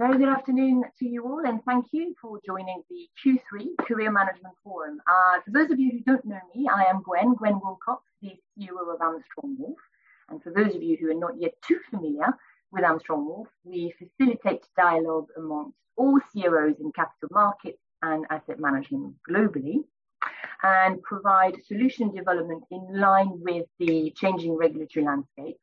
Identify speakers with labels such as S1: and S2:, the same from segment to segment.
S1: very good afternoon to you all, and thank you for joining the Q3 Career Management Forum. Uh, for those of you who don't know me, I am Gwen, Gwen Wilcox, the COO of Armstrong Wolfe. And for those of you who are not yet too familiar with Armstrong Wolfe, we facilitate dialogue amongst all CROs in capital markets and asset management globally and provide solution development in line with the changing regulatory landscape.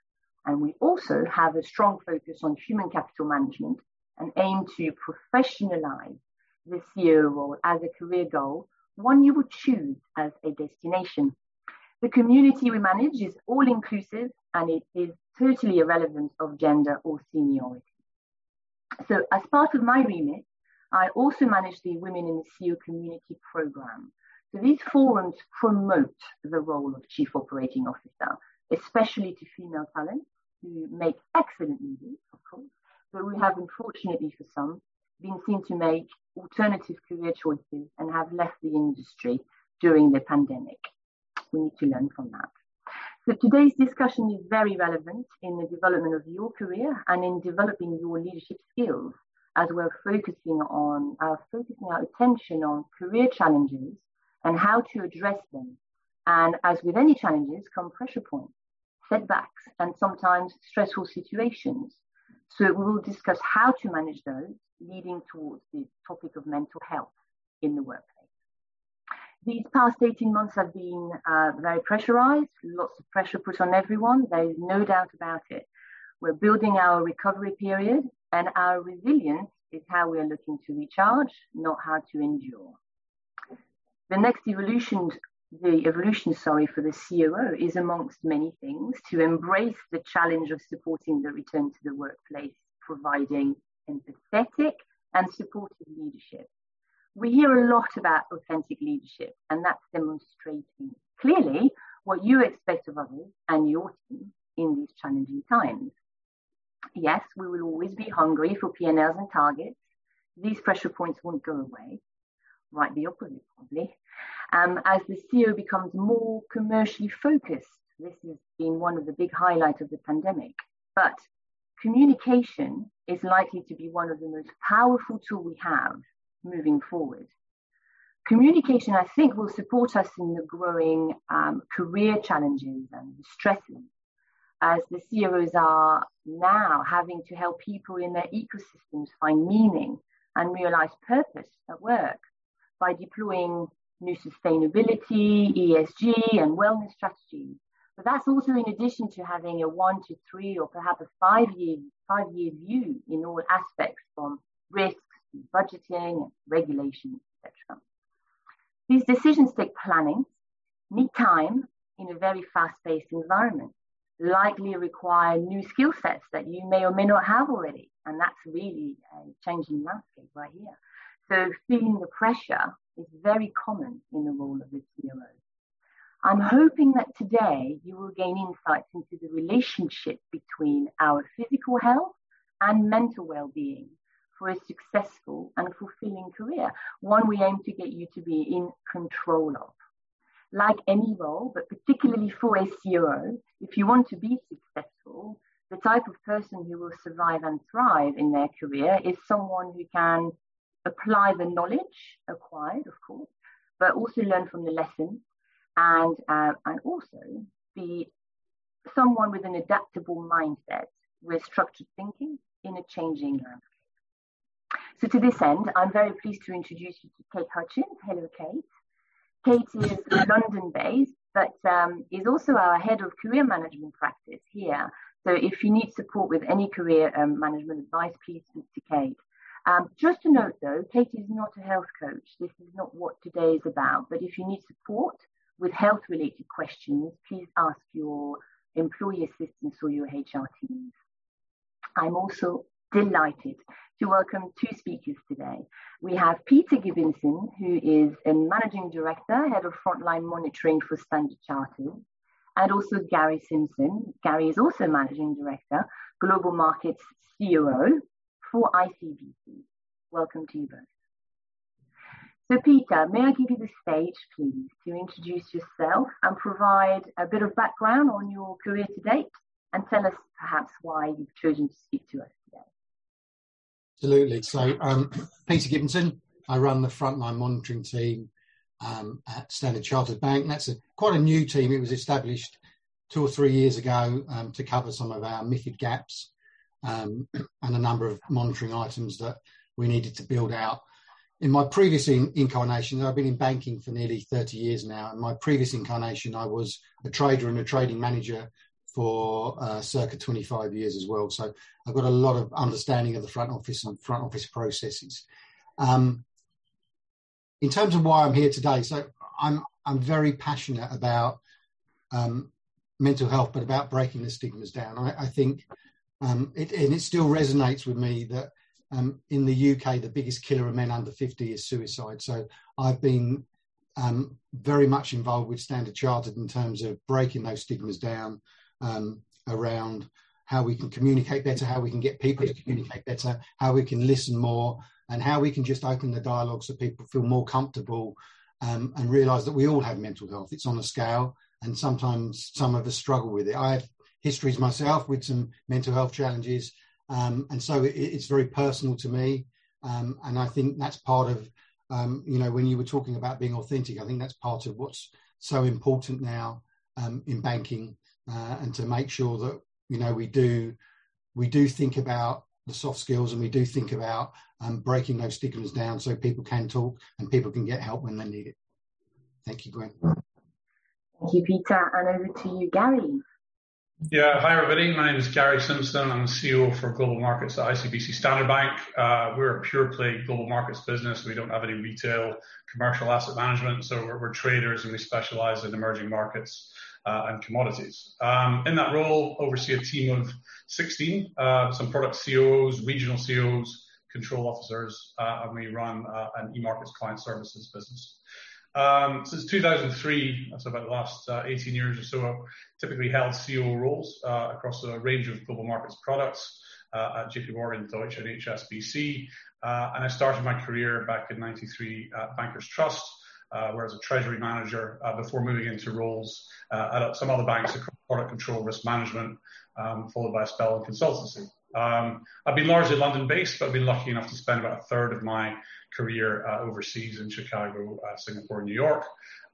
S1: And we also have a strong focus on human capital management and aim to professionalize the COO role as a career goal, one you would choose as a destination. The community we manage is all inclusive and it is totally irrelevant of gender or seniority. So, as part of my remit, I also manage the Women in the COO Community program. So, these forums promote the role of Chief Operating Officer, especially to female talent who make excellent leaders, of course, but we have unfortunately for some been seen to make alternative career choices and have left the industry during the pandemic. We need to learn from that. So today's discussion is very relevant in the development of your career and in developing your leadership skills as we're focusing on uh, focusing our attention on career challenges and how to address them. And as with any challenges come pressure points, setbacks, and sometimes stressful situations. So we will discuss how to manage those, leading towards the topic of mental health in the workplace. These past 18 months have been uh, very pressurized, lots of pressure put on everyone. There is no doubt about it. We're building our recovery period, and our resilience is how we are looking to recharge, not how to endure. The next evolution the evolution, sorry, for the COO is amongst many things to embrace the challenge of supporting the return to the workplace, providing empathetic and supportive leadership. We hear a lot about authentic leadership, and that's demonstrating clearly what you expect of others and your team in these challenging times. Yes, we will always be hungry for P&Ls and targets. These pressure points won't go away. Right, the opposite, probably. Um, as the COO becomes more commercially focused, this has been one of the big highlights of the pandemic. But communication is likely to be one of the most powerful tools we have moving forward. Communication, I think, will support us in the growing um, career challenges and stresses as the COOs are now having to help people in their ecosystems find meaning and realize purpose at work by deploying new sustainability, ESG, and wellness strategies. But that's also in addition to having a one to three or perhaps a five year five year view in all aspects from risks, budgeting, regulation, etc. These decisions take planning, need time in a very fast-paced environment, likely require new skill sets that you may or may not have already. And that's really a changing landscape right here. So feeling the pressure is very common in the role of the COO. I'm hoping that today you will gain insights into the relationship between our physical health and mental well-being for a successful and fulfilling career, one we aim to get you to be in control of. Like any role, but particularly for a COO, if you want to be successful, the type of person who will survive and thrive in their career is someone who can apply the knowledge acquired, of course, but also learn from the lessons and, uh, and also be someone with an adaptable mindset with structured thinking in a changing landscape. So to this end, I'm very pleased to introduce you to Kate Hutchins. Hello, Kate. Kate is London-based, but um, is also our head of career management practice here. So if you need support with any career um, management advice, please speak to Kate. Um, just a note though, Katie is not a health coach. This is not what today is about. But if you need support with health related questions, please ask your employee assistants or your HR teams. I'm also delighted to welcome two speakers today. We have Peter Gibbinson, who is a managing director, head of frontline monitoring for Standard Chartered, and also Gary Simpson. Gary is also managing director, global markets COO for ICBC. Welcome to you both. So Peter, may I give you the stage, please, to introduce yourself and provide a bit of background on your career to date and tell us perhaps why you've chosen to speak to us today.
S2: Absolutely. So, um, Peter Gibbonson, I run the frontline monitoring team um, at Standard Chartered Bank. That's a, quite a new team. It was established two or three years ago um, to cover some of our MIFID gaps um, and a number of monitoring items that we needed to build out. In my previous in- incarnation, I've been in banking for nearly 30 years now. In my previous incarnation, I was a trader and a trading manager for uh, circa 25 years as well. So I've got a lot of understanding of the front office and front office processes. Um, in terms of why I'm here today, so I'm I'm very passionate about um, mental health, but about breaking the stigmas down. I, I think, um, it, and it still resonates with me that um, in the UK, the biggest killer of men under 50 is suicide. So I've been um, very much involved with Standard Chartered in terms of breaking those stigmas down um, around how we can communicate better, how we can get people to communicate better, how we can listen more, and how we can just open the dialogue so people feel more comfortable um, and realize that we all have mental health. It's on a scale, and sometimes some of us struggle with it. I have histories myself with some mental health challenges, um, and so it, it's very personal to me. Um, and I think that's part of, um, you know, when you were talking about being authentic, I think that's part of what's so important now um, in banking, uh, and to make sure that you know we do we do think about the soft skills and we do think about um, breaking those stigmas down so people can talk and people can get help when they need it. Thank you, Gwen.
S1: Thank you, Peter. And over to you, Gary.
S3: Yeah, hi everybody. My name is Gary Simpson. I'm the COO for Global Markets at ICBC Standard Bank. Uh, we're a pure play global markets business. We don't have any retail, commercial asset management, so we're, we're traders and we specialize in emerging markets uh, and commodities. Um, in that role, oversee a team of 16, uh, some product COOs, regional COOs, control officers, uh, and we run uh, an e-markets client services business. Um, since 2003, that's about the last uh, 18 years or so, I've typically held COO roles uh, across a range of global markets products uh, at JP Morgan, Deutsche, and HSBC. Uh, and I started my career back in 93 at Bankers Trust, uh, where I was a treasury manager uh, before moving into roles at some other banks across product control, risk management, um, followed by a spell in consultancy. Um, I've been largely London based, but I've been lucky enough to spend about a third of my career uh, overseas in Chicago, uh, Singapore, New York.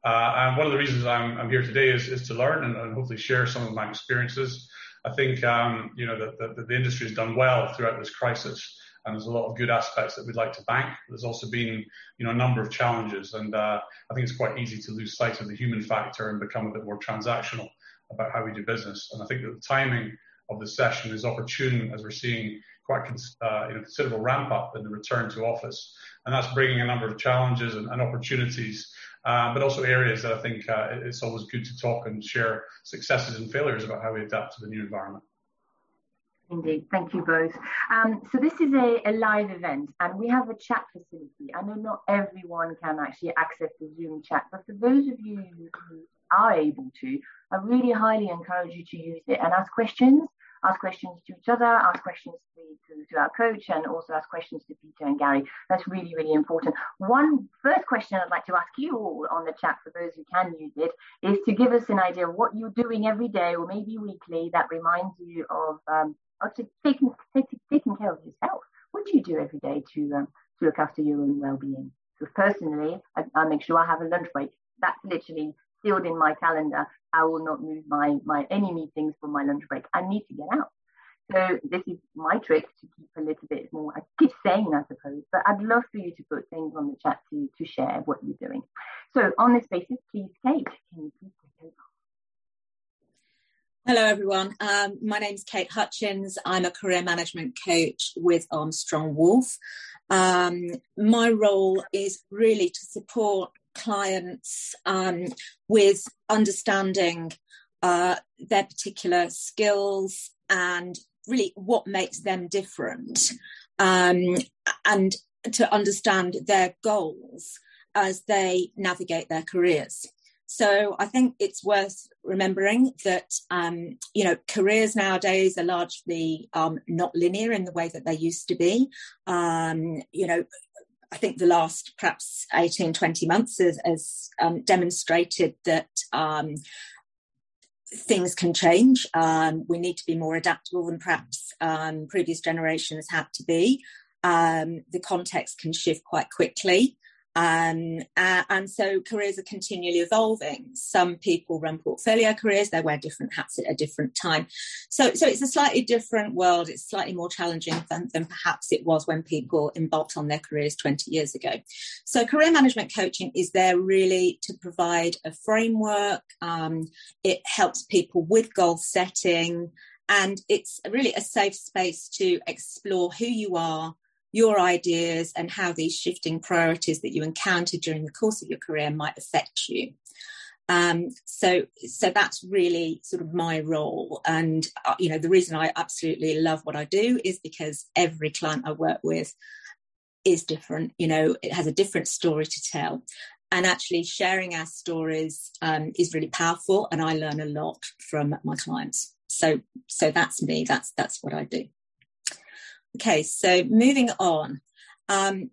S3: Uh, and one of the reasons I'm, I'm here today is, is to learn and, and, hopefully share some of my experiences. I think um, you know that the, the, industry has done well throughout this crisis, and there's a lot of good aspects that we'd like to bank. There's also been you know a number of challenges, and uh, I think it's quite easy to lose sight of the human factor and become a bit more transactional about how we do business. And I think that the timing of the session is opportune as we're seeing quite uh, you know, considerable ramp up in the return to office. And that's bringing a number of challenges and, and opportunities, uh, but also areas that I think uh, it's always good to talk and share successes and failures about how we adapt to the new environment.
S1: Indeed, thank you both. Um, so this is a, a, live event and we have a chat facility. I know not everyone can actually access the Zoom chat, but for those of you who are able to, I really highly encourage you to use it and ask questions ask questions to each other, ask questions to, to, our coach, and also ask questions to Peter and Gary. That's really, really important. One first question I'd like to ask you all on the chat for those who can use it is to give us an idea of what you're doing every day or maybe weekly that reminds you of, um, of taking, taking, care of yourself. What do you do every day to, um, to look after your own well-being? So personally, I, I make sure I have a lunch break. That's literally sealed in my calendar. I will not move my, my any meetings for my lunch break. I need to get out. So this is my trick to keep a little bit more. I keep saying, I suppose, but I'd love for you to put things on the chat to to share what you're doing. So on this basis, please, Kate, can you please take over?
S4: Hello, everyone. Um, my name is Kate Hutchins. I'm a career management coach with Armstrong Wolfe. Um, my role is really to support clients um, with understanding uh, their particular skills and really what makes them different um, and to understand their goals as they navigate their careers. So I think it's worth remembering that um, you know careers nowadays are largely um, not linear in the way that they used to be. Um, you know, I think the last perhaps 18, 20 months has, has um, demonstrated that um, things can change. Um, we need to be more adaptable than perhaps um, previous generations had to be. um, the context can shift quite quickly. Um, uh, and so careers are continually evolving. Some people run portfolio careers; they wear different hats at a different time. So, so it's a slightly different world. It's slightly more challenging than, than perhaps it was when people embarked on their careers 20 years ago. So, career management coaching is there really to provide a framework. Um, it helps people with goal setting, and it's really a safe space to explore who you are your ideas and how these shifting priorities that you encounter during the course of your career might affect you. Um, so, so that's really sort of my role. And, uh, you know, the reason I absolutely love what I do is because every client I work with is different. You know, it has a different story to tell. And actually sharing our stories um, is really powerful. And I learn a lot from my clients. So, so that's me. That's, that's what I do. Okay, so moving on. Um,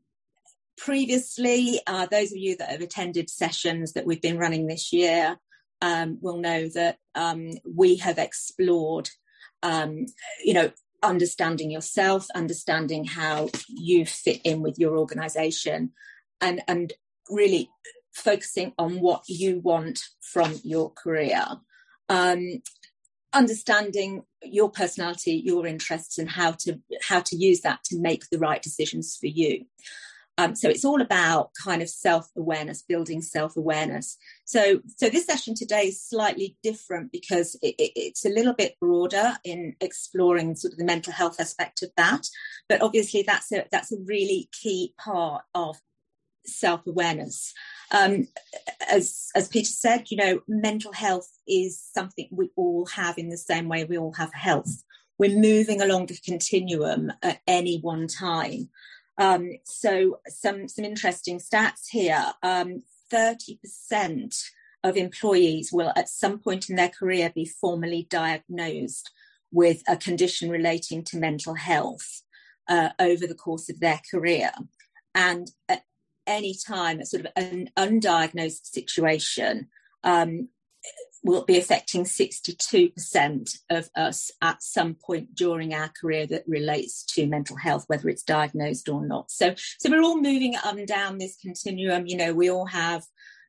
S4: previously, uh, those of you that have attended sessions that we've been running this year um, will know that um, we have explored, um, you know, understanding yourself, understanding how you fit in with your organisation, and and really focusing on what you want from your career. Um, understanding your personality your interests and how to how to use that to make the right decisions for you. Um, so it's all about kind of self-awareness building self-awareness. So so this session today is slightly different because it, it, it's a little bit broader in exploring sort of the mental health aspect of that. But obviously that's a that's a really key part of self-awareness um, as as Peter said, you know, mental health is something we all have in the same way we all have health. We're moving along the continuum at any one time. Um, so some some interesting stats here. Um, thirty percent of employees will at some point in their career be formally diagnosed with a condition relating to mental health uh, over the course of their career. And at any time, a sort of an undiagnosed situation um, will be affecting 62% of us at some point during our career that relates to mental health, whether it's diagnosed or not. So, so we're all moving up and down this continuum. You know, we all have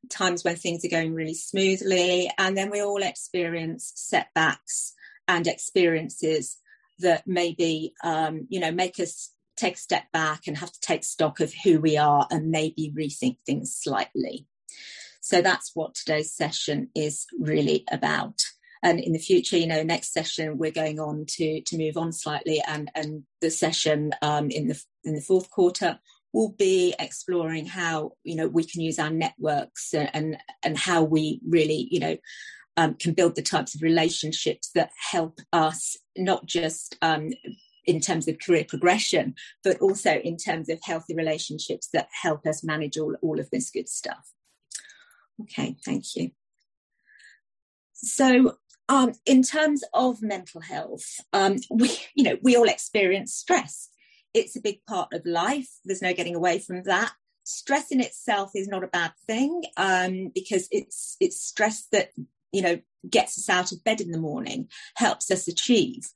S4: times when things are going really smoothly, and then we all experience setbacks and experiences that maybe, um, you know, make us take a step back and have to take stock of who we are and maybe rethink things slightly. So that's what today's session is really about. And in the future, you know, next session we're going on to to move on slightly, and and the session um, in the in the fourth quarter will be exploring how you know we can use our networks and and how we really you know um, can build the types of relationships that help us not just um, in terms of career progression, but also in terms of healthy relationships that help us manage all, all of this good stuff. Okay, thank you. So, um, in terms of mental health, um, we, you know, we all experience stress. It's a big part of life. There's no getting away from that. Stress in itself is not a bad thing um, because it's it's stress that you know gets us out of bed in the morning, helps us achieve.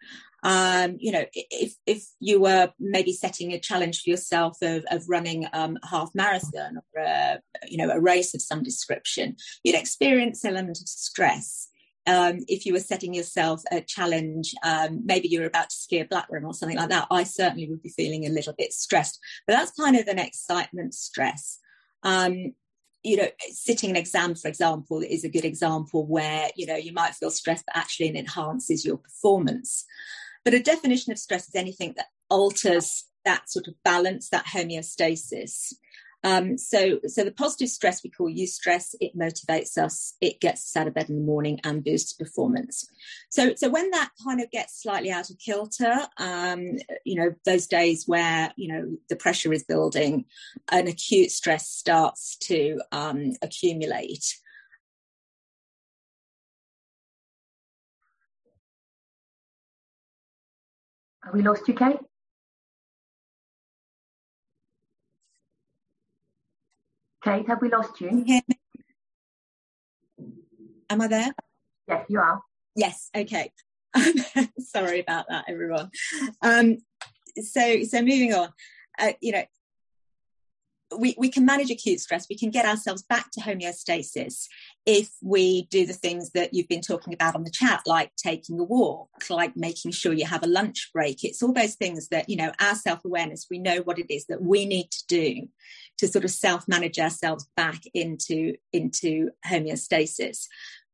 S4: Um, you know, if if you were maybe setting a challenge for yourself of, of running um, a half marathon or a, you know a race of some description, you'd experience an element of stress. Um, if you were setting yourself a challenge, um, maybe you were about to ski a black run or something like that, I certainly would be feeling a little bit stressed. But that's kind of an excitement stress. Um, you know, sitting an exam, for example, is a good example where, you know, you might feel stressed, but actually it enhances your performance. But a definition of stress is anything that alters that sort of balance, that homeostasis. Um, so, so the positive stress we call eustress. It motivates us. It gets us out of bed in the morning and boosts performance. So, so when that kind of gets slightly out of kilter, um, you know, those days where you know the pressure is building, an acute stress starts to um, accumulate.
S1: Have we lost you, Kate? Kate, have we lost you?
S4: you Am I there?
S1: Yes, you are.
S4: Yes. Okay. Sorry about that, everyone. Um, so, so moving on. uh, you know, we, we can manage acute stress. We can get ourselves back to homeostasis if we do the things that you've been talking about on the chat, like taking a walk, like making sure you have a lunch break. It's all those things that, you know, our self awareness, we know what it is that we need to do to sort of self manage ourselves back into, into homeostasis.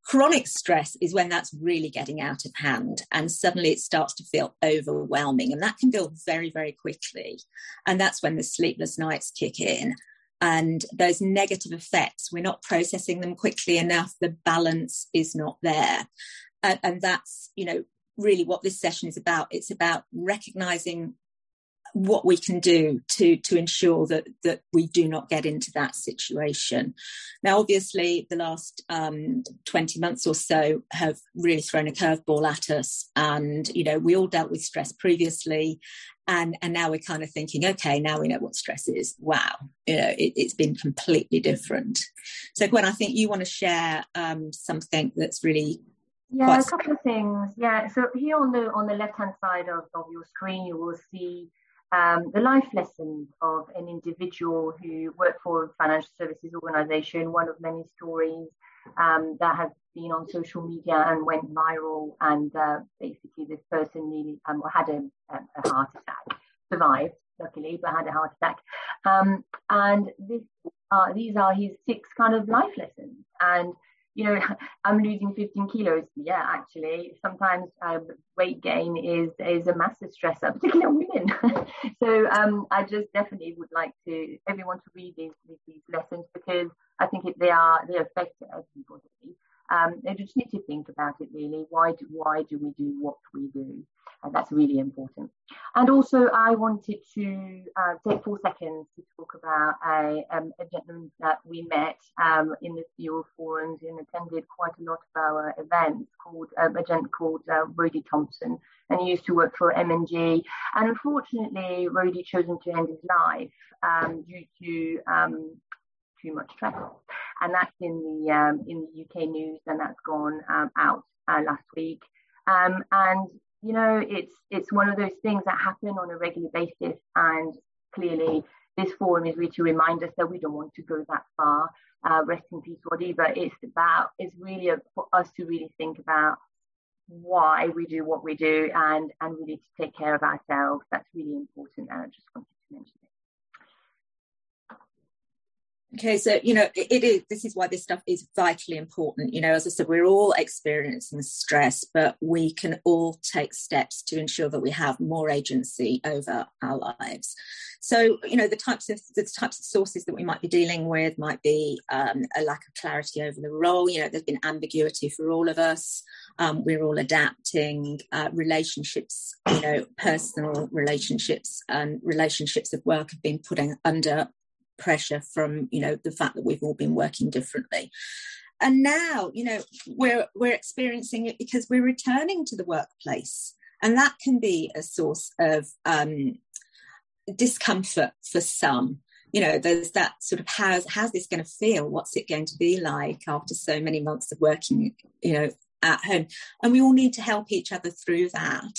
S4: Chronic stress is when that's really getting out of hand and suddenly it starts to feel overwhelming. And that can build very, very quickly. And that's when the sleepless nights kick in. And those negative effects, we're not processing them quickly enough. The balance is not there. And, and that's, you know, really what this session is about. It's about recognizing what we can do to to ensure that that we do not get into that situation. Now, obviously, the last um, twenty months or so have really thrown a curveball at us, and you know we all dealt with stress previously, and and now we're kind of thinking, okay, now we know what stress is. Wow, you know it, has been completely different. So, Gwen, I think you want to share um, something that's really
S1: yeah, a couple of things. Yeah, so here on the on the left hand side of, of your screen, you will see um, the life lessons of an individual who worked for a financial services organization, one of many stories um, that has been on social media and went viral. And uh, basically, this person nearly um, had a, a, heart attack, survived, luckily, but had a heart attack. Um, and this, uh, these are his six kind of life lessons. And you know, I'm losing 15 kilos. Yeah, actually, sometimes uh, weight gain is is a massive stressor, particularly on women. so um, I just definitely would like to everyone to read these these lessons because I think it, they are they affect everybody. Um, they just need to think about it really. Why do why do we do what we do? And that's really important. And also, I wanted to uh, take four seconds to talk about a, um, a gentleman that we met um, in the COO forums and attended quite a lot of our events called um, a gent called uh, Rody Thompson, and he used to work for M&G. And unfortunately, Rody chosen to end his life um, due to um, too much travel, and that's in the um, in the UK news, and that's gone um, out uh, last week. Um, and you know, it's it's one of those things that happen on a regular basis, and clearly this forum is really to remind us that we don't want to go that far. Uh, rest in peace, Roddy. But it's about it's really a, for us to really think about why we do what we do and and really to take care of ourselves. That's really important, and I just wanted to mention it.
S4: Okay, so you know it, is. This is why this stuff is vitally important. You know, as I said, we're all experiencing stress, but we can all take steps to ensure that we have more agency over our lives. So, you know, the types of the types of sources that we might be dealing with might be um, a lack of clarity over the role. You know, there's been ambiguity for all of us. Um, we're all adapting. Uh, relationships, you know, personal relationships and relationships of work have been putting under pressure from you know the fact that we've all been working differently. And now you know we're we're experiencing it because we're returning to the workplace. And that can be a source of um, discomfort for some. You know there's that sort of how's how's this going to feel? What's it going to be like after so many months of working you know at home? And we all need to help each other through that.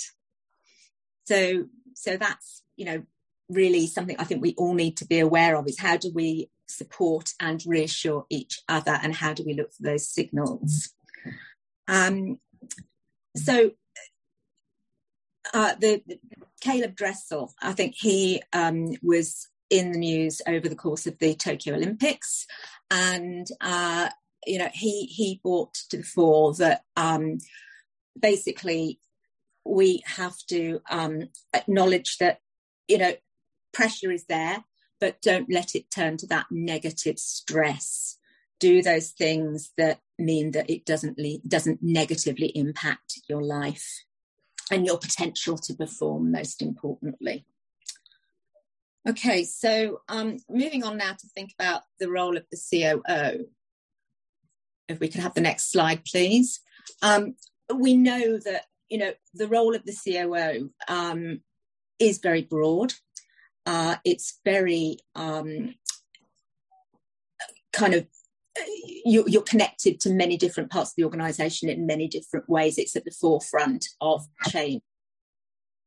S4: So so that's you know really something I think we all need to be aware of is how do we support and reassure each other and how do we look for those signals. Um, so uh, the, the, Caleb Dressel, I think he um, was in the news over the course of the Tokyo Olympics, and uh, you know he he brought to the fore that um, basically we have to um, acknowledge that you know pressure is there, but don't let it turn to that negative stress. Do those things that mean that it doesn't le- doesn't negatively impact your life and your potential to perform. Most importantly. Okay, so um, moving on now to think about the role of the COO. If we could have the next slide, please. Um, we know that you know the role of the COO um, is very broad. Uh, it's very um, kind of you, are connected to many different parts of the organization in many different ways. It's at the forefront of change.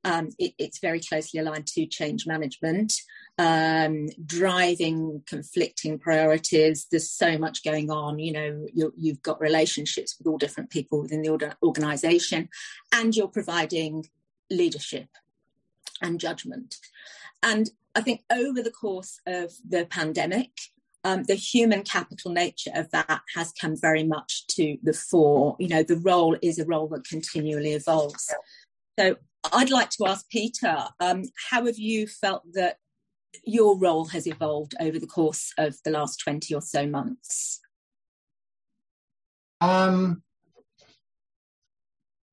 S4: Um, it, it's very closely aligned to change management. um, driving conflicting priorities. There's so much going on. You know, you have got relationships with all different people within the organization, and you're providing leadership and judgment. And I think over the course of the pandemic, um, the human capital nature of that has come very much to the fore. You know, the role is a role that continually evolves. So I'd like to ask Peter, um, how have you felt that your role has evolved over the course of the last 20 or so months?
S2: Um,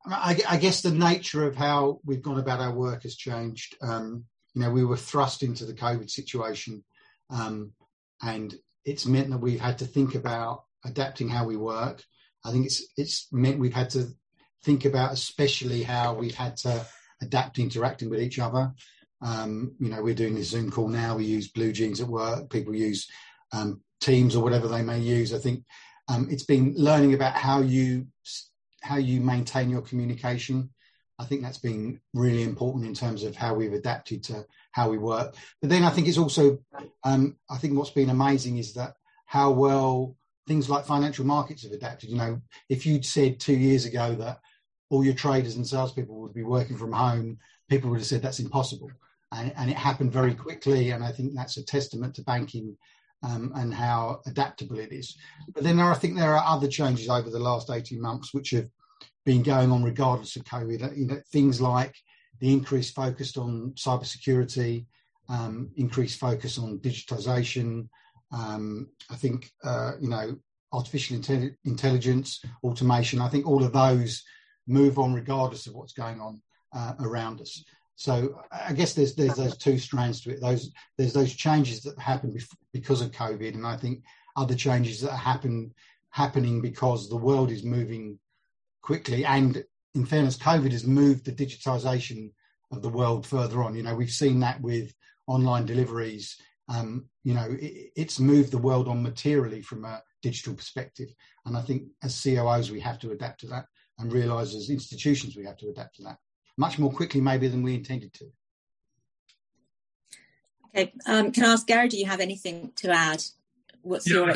S2: I, I, guess the nature of how we've gone about our work has changed. Um, you know, we were thrust into the COVID situation, um, and it's meant that we've had to think about adapting how we work. I think it's it's meant we've had to think about especially how we've had to adapt interacting with each other. Um, you know, we're doing this Zoom call now. We use BlueJeans at work. People use um, Teams or whatever they may use. I think um, it's been learning about how you how you maintain your communication. I think that's been really important in terms of how we've adapted to how we work. But then I think it's also, um, I think what's been amazing is that how well things like financial markets have adapted. You know, if you'd said two years ago that all your traders and salespeople would be working from home, people would have said that's impossible and, and it happened very quickly. And I think that's a testament to banking um, and how adaptable it is. But then I think there are other changes over the last 18 months which have been going on regardless of COVID. You know, things like the increased focus on cybersecurity, um, increased focus on digitization. Um, I think, uh, you know, artificial intelli- intelligence, automation, I think all of those move on regardless of what's going on uh, around us. So I guess there's there's those two strands to it. Those there's those changes that happen because of COVID, and I think other changes that happen happening because the world is moving quickly. And in fairness, COVID has moved the digitization of the world further on. You know, we've seen that with online deliveries. Um, you know, it, it's moved the world on materially from a digital perspective. And I think as COOs, we have to adapt to that and realize as institutions, we have to adapt to that much more quickly maybe than we intended to.
S4: Okay, um, can I ask Gary? Do you have anything to add? What's
S3: yeah,
S4: your?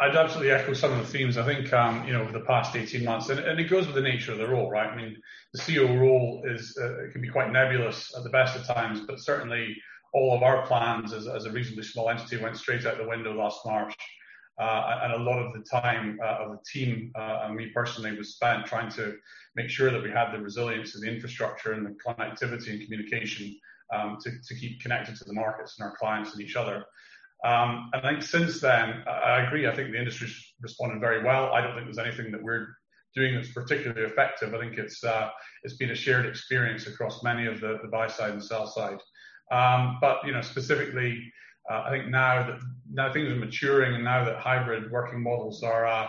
S3: I'd absolutely echo some of the themes. I think um, you know over the past eighteen months, and, and, it goes with the nature of the role, right? I mean, the COO role is uh, can be quite nebulous at the best of times, but certainly all of our plans as, as a reasonably small entity went straight out the window last March. Uh, and a lot of the time uh, of the team uh, and me personally was spent trying to make sure that we had the resilience of the infrastructure and the connectivity and communication um, to, to, keep connected to the markets and our clients and each other. Um, and I think since then, I agree. I think the industry's responded very well. I don't think there's anything that we're doing that's particularly effective. I think it's uh, it's been a shared experience across many of the, the buy side and sell side. Um, but you know, specifically, uh, I think now that now things are maturing, and now that hybrid working models are uh,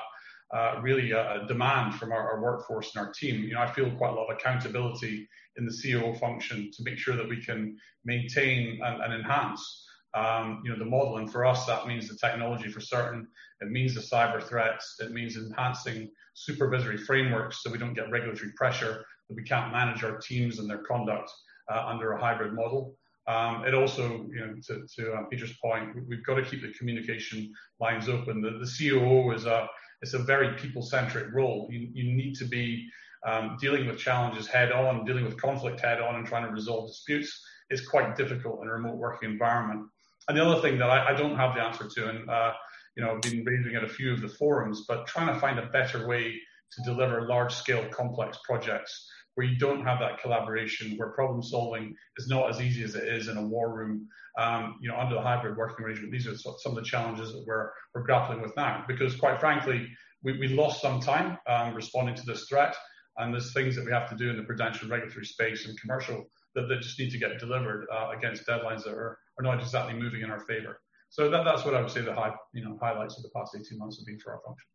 S3: uh, really a, a, demand from our, our, workforce and our team, you know, I feel quite a lot of accountability in the COO function to make sure that we can maintain and, and enhance. Um, you know, the model, and for us, that means the technology for certain. It means the cyber threats. It means enhancing supervisory frameworks so we don't get regulatory pressure that we can't manage our teams and their conduct uh, under a hybrid model. Um, it also, you know, to, to uh, Peter's point, we've got to keep the communication lines open. The, the COO is a it's a very people-centric role. You, you need to be um, dealing with challenges head on, dealing with conflict head on, and trying to resolve disputes is quite difficult in a remote working environment. And the other thing that I, I don't have the answer to, and uh, you know, I've been raising at a few of the forums, but trying to find a better way to deliver large-scale complex projects where you don't have that collaboration, where problem solving is not as easy as it is in a war room. Um, you know, under the hybrid working arrangement, these are some of the challenges that we're, we're grappling with now. Because quite frankly, we, we lost some time um, responding to this threat, and there's things that we have to do in the prudential regulatory space and commercial that, that just need to get delivered uh, against deadlines that are, are not exactly moving in our favour. So that, that's what I would say the high, you know, highlights of the past 18 months have been for our function.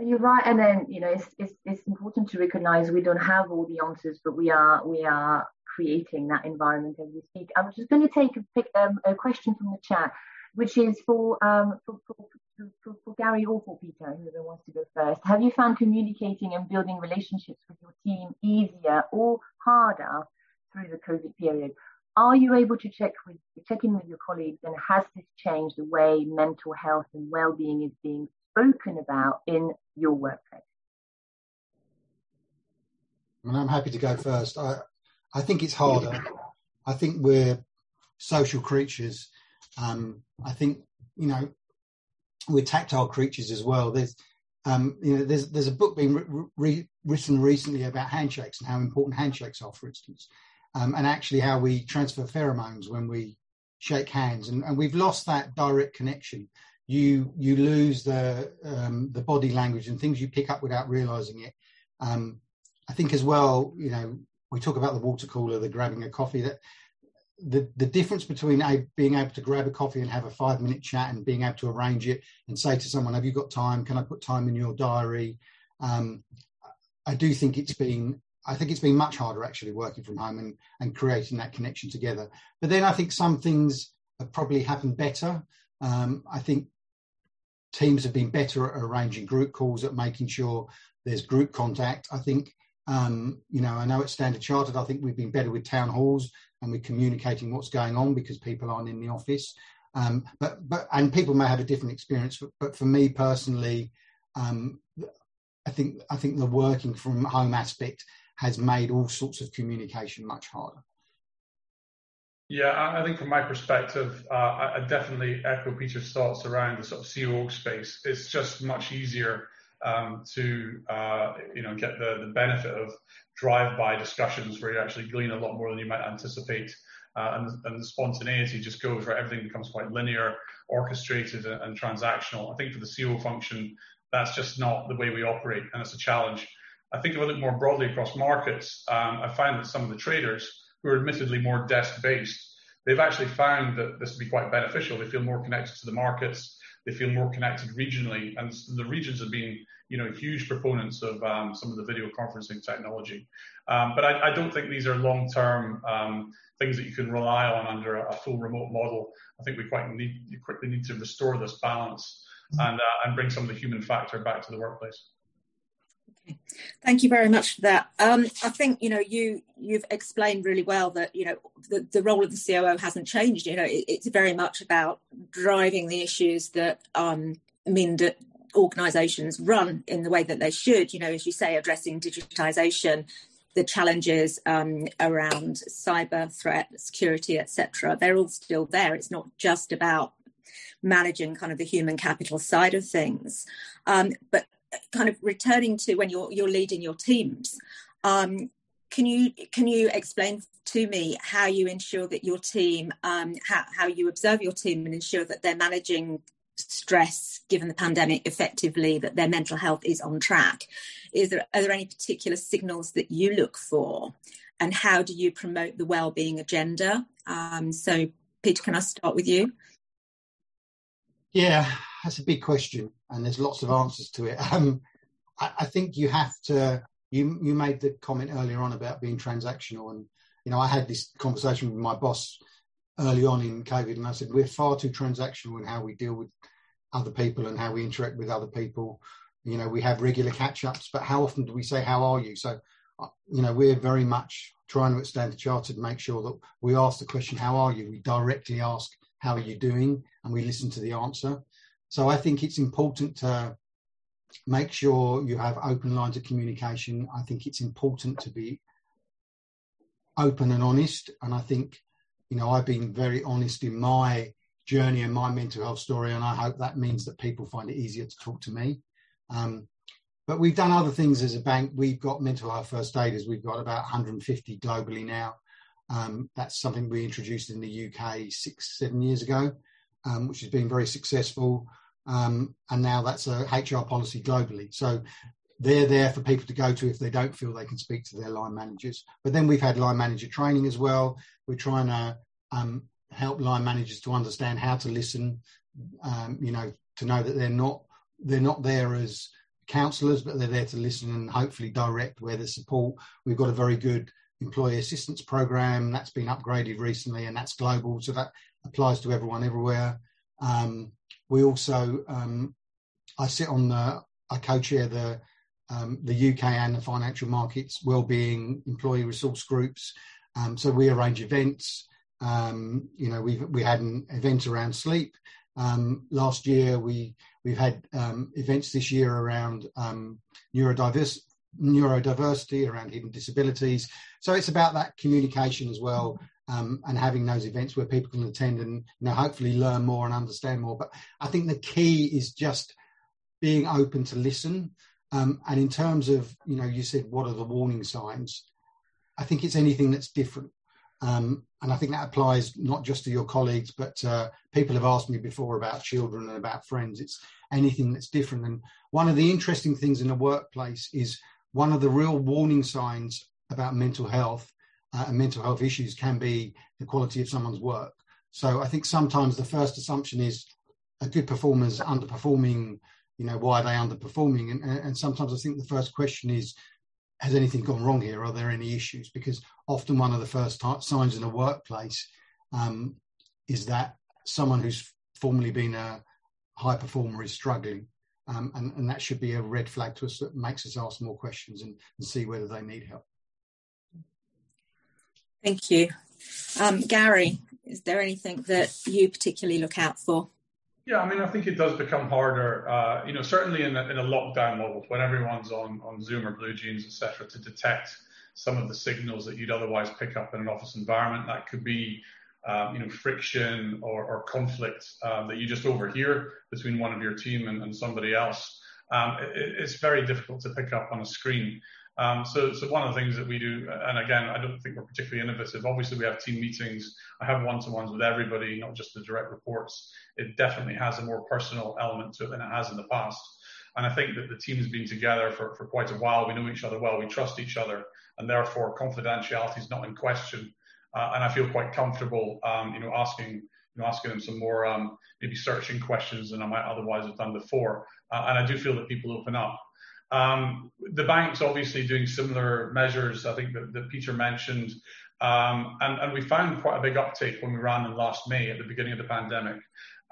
S1: You're right, and then you know it's, it's, it's important to recognize we don't have all the answers, but we are we are creating that environment as we speak. I'm just going to take a, pick, um, a question from the chat, which is for, um, for, for, for, for Gary or for Peter, whoever wants to go first. Have you found communicating and building relationships with your team easier or harder through the COVID period? are you able to check with check in with your colleagues and has this changed the way mental health and well-being is being spoken about in your workplace?
S2: And I'm happy to go first. I I think it's harder. I think we're social creatures. Um, I think you know we're tactile creatures as well. There's um, you know there's there's a book being re- re- written recently about handshakes and how important handshakes are, for instance um, and actually how we transfer pheromones when we shake hands, and, and we've lost that direct connection. You you lose the um, the body language and things you pick up without realizing it. Um, I think as well, you know, we talk about the water cooler, the grabbing a coffee. That the the difference between a, being able to grab a coffee and have a five minute chat and being able to arrange it and say to someone, "Have you got time? Can I put time in your diary?" Um, I do think it's been I think it's been much harder actually working from home and, and creating that connection together. But then I think some things have probably happened better. Um, I think teams have been better at arranging group calls, at making sure there's group contact. I think, um, you know, I know at Standard Chartered, I think we've been better with town halls and we're communicating what's going on because people aren't in the office. Um, but but and people may have a different experience. But, but for me personally, um, I think I think the working from home aspect has made all sorts of communication much harder.
S3: Yeah, I think from my perspective, uh, I definitely echo Peter's thoughts around the sort of COO space. It's just much easier um, to uh, you know get the, the benefit of drive-by discussions where you actually glean a lot more than you might anticipate. Uh, and, and, the spontaneity just goes where everything becomes quite linear, orchestrated, and, and transactional. I think for the COO function, that's just not the way we operate, and it's a challenge. I think if I look more broadly across markets, um, I find that some of the traders who are admittedly more desk based, they've actually found that this to be quite beneficial. They feel more connected to the markets. They feel more connected regionally, and the regions have been, you know, huge proponents of um, some of the video conferencing technology. Um, but I, I, don't think these are long-term um, things that you can rely on under a, a, full remote model. I think we quite need, you quickly need to restore this balance and uh, and bring some of the human factor back to the workplace.
S4: Thank you very much for that. Um, I think you know you you've explained really well that you know the, the role of the COO hasn't changed. You know it, it's very much about driving the issues that um, mean that organisations run in the way that they should. You know, as you say, addressing digitisation, the challenges um, around cyber threat, security, etc. They're all still there. It's not just about managing kind of the human capital side of things. Um, but kind of returning to when you're you're leading your teams. Um, can you can you explain to me how you ensure that your team um, how, how you observe your team and ensure that they're managing stress given the pandemic effectively that their mental health is on track? Is there are there any particular signals that you look for? And how do you promote the well-being agenda? Um, so peter can i start with you?
S2: Yeah that's a big question, and there's lots of answers to it. Um, I, I, think you have to. You you made the comment earlier on about being transactional, and you know I had this conversation with my boss early on in COVID, and I said we're far too transactional in how we deal with other people and how we interact with other people. You know, we have regular catch-ups, but how often do we say "How are you?" So, uh, you know, we're very much trying to at Standard Chartered make sure that we ask the question "How are you?" We directly ask "How are you doing?" and we listen to the answer. So I think it's important to make sure you have open lines of communication. I think it's important to be open and honest. And I think, you know, I've been very honest in my journey and my mental health story. And I hope that means that people find it easier to talk to me. Um, but we've done other things as a bank. We've got mental health first aiders. We've got about 150 globally now. Um, that's something we introduced in the UK six, seven years ago, um, which has been very successful. Um, and now that's a HR policy globally. So they're there for people to go to if they don't feel they can speak to their line managers. But then we've had line manager training as well. We're trying to um, help line managers to understand how to listen. Um, you know, to know that they're not they're not there as counsellors, but they're there to listen and hopefully direct where there's support. We've got a very good employee assistance program that's been upgraded recently, and that's global, so that applies to everyone everywhere. Um, we also, um, I sit on the, I co-chair the um, the UK and the financial markets wellbeing employee resource groups. Um, so we arrange events. Um, you know, we've we had an event around sleep um, last year. We we've had um, events this year around um, neurodiverse, neurodiversity, around hidden disabilities. So it's about that communication as well. Um, and having those events where people can attend and you know hopefully learn more and understand more. But I think the key is just being open to listen. Um, and in terms of you know, you said what are the warning signs? I think it's anything that's different. Um, and I think that applies not just to your colleagues, but uh, people have asked me before about children and about friends. It's anything that's different. And one of the interesting things in the workplace is one of the real warning signs about mental health uh, and mental health issues can be the quality of someone's work. So I think sometimes the first assumption is a good performer's underperforming. You know, why are they underperforming? And, and sometimes I think the first question is, has anything gone wrong here? Are there any issues? Because often one of the first t- signs in a workplace um, is that someone who's formerly been a high performer is struggling. Um, and, and, that should be a red flag to us that makes us ask more questions and, and see whether they need help.
S4: Thank you. Um, Gary, is there anything that you particularly look out for?
S3: Yeah, I mean, I think it does become harder, uh, you know, certainly in a, in a lockdown model when everyone's on, on Zoom or BlueJeans, etc., to detect some of the signals that you'd otherwise pick up in an office environment. That could be, um, you know, friction or, or conflict um, that you just overhear between one of your team and, and somebody else. Um, it, it's very difficult to pick up on a screen. Um, so, so one of the things that we do, and again, I don't think we're particularly innovative. Obviously, we have team meetings. I have one-to-ones with everybody, not just the direct reports. It definitely has a more personal element to it than it has in the past. And I think that the team has been together for, for quite a while. We know each other well. We trust each other, and therefore confidentiality is not in question. Uh, and I feel quite comfortable, um, you know, asking, you know, asking them some more um, maybe searching questions than I might otherwise have done before. Uh, and I do feel that people open up. Um, the bank's obviously doing similar measures, I think that, that Peter mentioned. Um, and, and, we found quite a big uptake when we ran them last May at the beginning of the pandemic.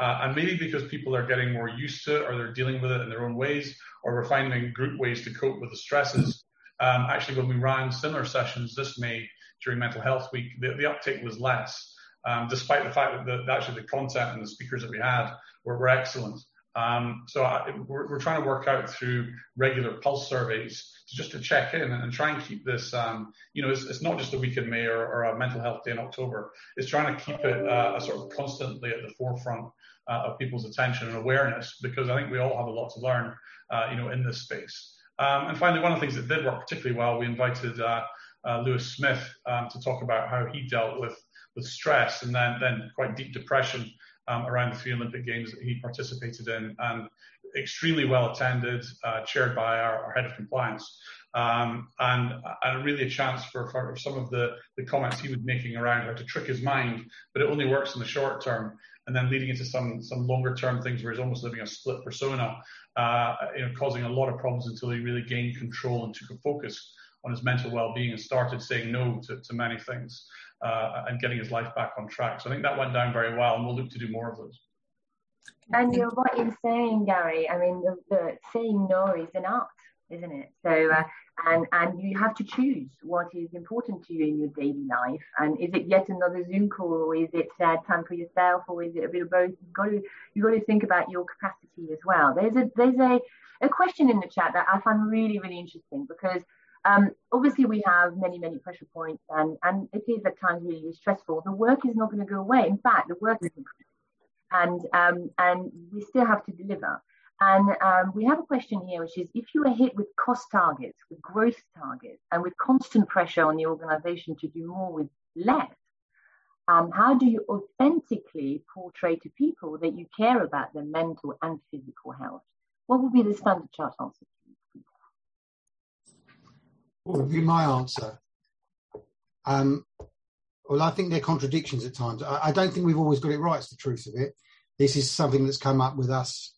S3: Uh, and maybe because people are getting more used to it or they're dealing with it in their own ways, or we're finding group ways to cope with the stresses. Um, actually, when we ran similar sessions this May during Mental Health Week, the, the uptake was less, um, despite the fact that the, actually the content and the speakers that we had were, were excellent. Um, so I, we're, we're, trying to work out through regular pulse surveys to just to check in and, and try and keep this, um, you know, it's, it's, not just a week in May or, or, a mental health day in October. It's trying to keep it uh, sort of constantly at the forefront uh, of people's attention and awareness because I think we all have a lot to learn, uh, you know, in this space. Um, and finally, one of the things that did work particularly well, we invited uh, uh, Louis Smith um, to talk about how he dealt with with stress and then then quite deep depression um, around the three Olympic Games that he participated in, and extremely well attended, uh, chaired by our, our, head of compliance. Um, and, and really a chance for, for some of the, the comments he was making around how to trick his mind, but it only works in the short term and then leading into some some longer term things where he's almost living a split persona, uh, you know, causing a lot of problems until he really gained control and took a focus on his mental well-being and started saying no to, to many things uh, and getting his life back on track. So I think that went down very well, and we'll look to do more of those.
S1: And you're right in saying, Gary. I mean, the, the saying no is an art, isn't it? So, uh, and and you have to choose what is important to you in your daily life. And is it yet another Zoom call, or is it uh, time for yourself, or is it a bit of both? You've got to you've got to think about your capacity as well. There's a there's a a question in the chat that I find really really interesting because um, obviously, we have many, many pressure points, and, and it is at times really, really stressful. The work is not going to go away. In fact, the work is and um, and we still have to deliver. And um, we have a question here, which is if you are hit with cost targets, with growth targets, and with constant pressure on the organization to do more with less, um, how do you authentically portray to people that you care about their mental and physical health? What would be the Standard Chartered answer?
S2: What would be my answer? Um, well, I think there are contradictions at times. I, I, don't think we've always got it right. It's the truth of it. This is something that's come up with us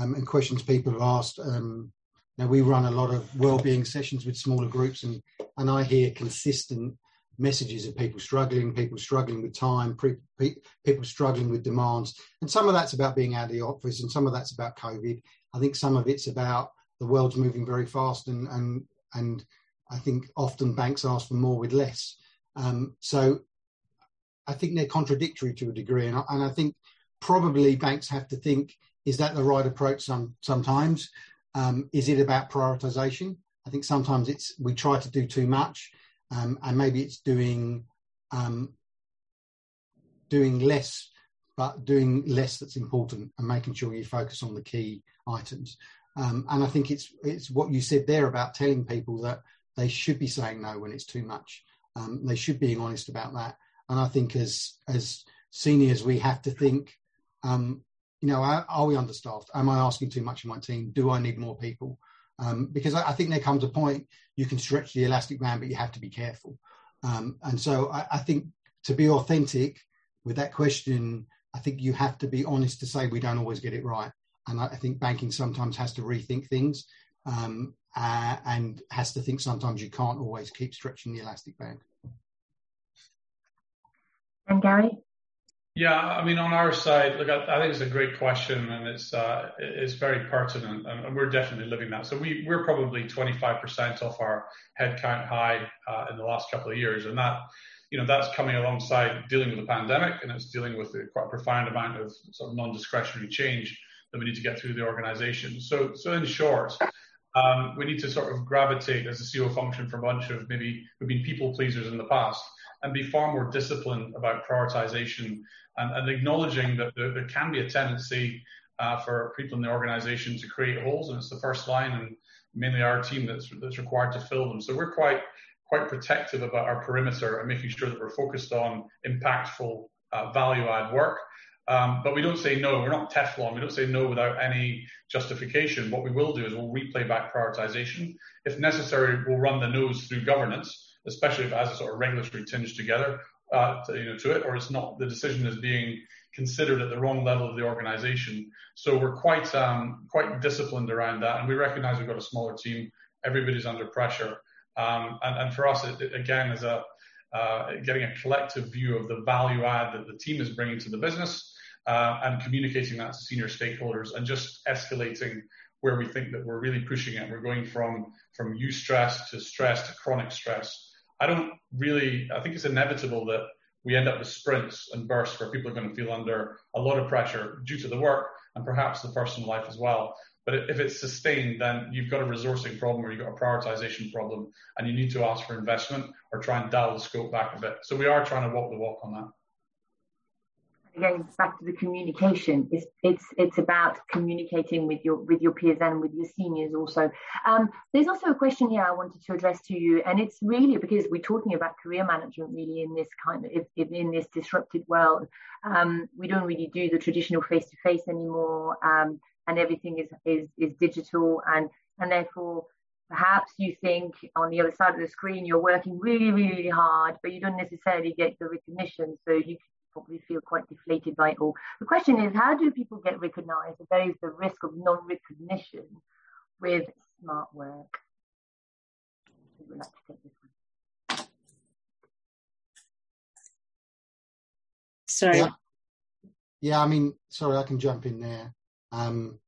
S2: um, and questions people have asked. Um, now we run a lot of well-being sessions with smaller groups, and and I hear consistent messages of people struggling, people struggling with time, pre, pe- people struggling with demands, and some of that's about being out of the office, and some of that's about COVID. I think some of it's about the world's moving very fast, and and and I think often banks ask for more with less. Um, so I think they're contradictory to a degree, and I, and I think probably banks have to think: is that the right approach? Some sometimes, um, is it about prioritization? I think sometimes it's we try to do too much, um, and maybe it's doing um, doing less, but doing less that's important, and making sure you focus on the key items. Um, and I think it's it's what you said there about telling people that they should be saying no when it's too much. Um, they should be honest about that. And I think as as seniors, we have to think, um, you know, are, are, we understaffed? Am I asking too much of my team? Do I need more people? Um, because I, I, think there comes a point you can stretch the elastic band, but you have to be careful. Um, and so I, I think to be authentic with that question, I think you have to be honest to say we don't always get it right. And I, I think banking sometimes has to rethink things um, uh, and has to think sometimes you can't always keep stretching the elastic band.
S1: And Gary?
S3: Yeah, I mean, on our side, look, I, I think it's a great question and it's uh, it's very pertinent, and, and, we're definitely living that. So we we're probably 25% off our headcount high uh, in the last couple of years, and that you know that's coming alongside dealing with the pandemic, and it's dealing with a quite profound amount of sort of non-discretionary change that we need to get through the organisation. So so in short, um, we need to sort of gravitate as a COO function from a bunch of maybe we've been people pleasers in the past and be far more disciplined about prioritization and, and acknowledging that there, there, can be a tendency uh, for people in the organization to create holes and it's the first line and mainly our team that's, that's required to fill them. So we're quite quite protective about our perimeter and making sure that we're focused on impactful uh, value add work um, but we don't say no. We're not Teflon. We don't say no without any justification. What we will do is we'll replay back prioritization. If necessary, we'll run the nose through governance, especially if it has a sort of regulatory tinge together, uh, to, you know, to it, or it's not the decision is being considered at the wrong level of the organization. So we're quite um, quite disciplined around that, and we recognise we've got a smaller team. Everybody's under pressure, um, and, and for us, it, it, again, is a uh, getting a collective view of the value add that the team is bringing to the business uh, and communicating that to senior stakeholders and just escalating where we think that we're really pushing it. We're going from from eustress to stress to chronic stress. I don't really. I think it's inevitable that we end up with sprints and bursts where people are going to feel under a lot of pressure due to the work and perhaps the personal life as well. But if it's sustained, then you've got a resourcing problem or you've got a prioritization problem, and you need to ask for investment or try and dial the scope back a bit. So we are trying to walk the walk on that
S1: again back to the communication. It's it's it's about communicating with your with your peers and with your seniors also. Um, there's also a question here i wanted to address to you and it's really because we're talking about career management really in this kind of if in this disrupted world. Um, we don't really do the traditional face to face anymore um, and everything is, is is digital and and therefore perhaps you think on the other side of the screen you're working really really hard but you don't necessarily get the recognition. So you probably feel quite deflated by it all. The question is, how do people get recognized if there is the risk of non-recognition with smart work? Would like to take this one?
S4: Sorry.
S2: Yeah. yeah, I mean, sorry, I can jump in there. Um,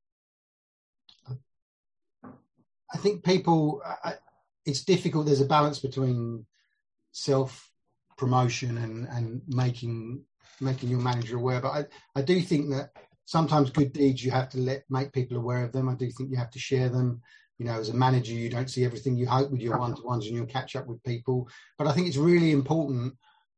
S2: I think people, I, it's difficult. There's a balance between self promotion and, and making making your manager aware. But I, I do think that sometimes good deeds you have to let make people aware of them. I do think you have to share them. You know, as a manager, you don't see everything you hope with your one to ones and you'll catch up with people. But I think it's really important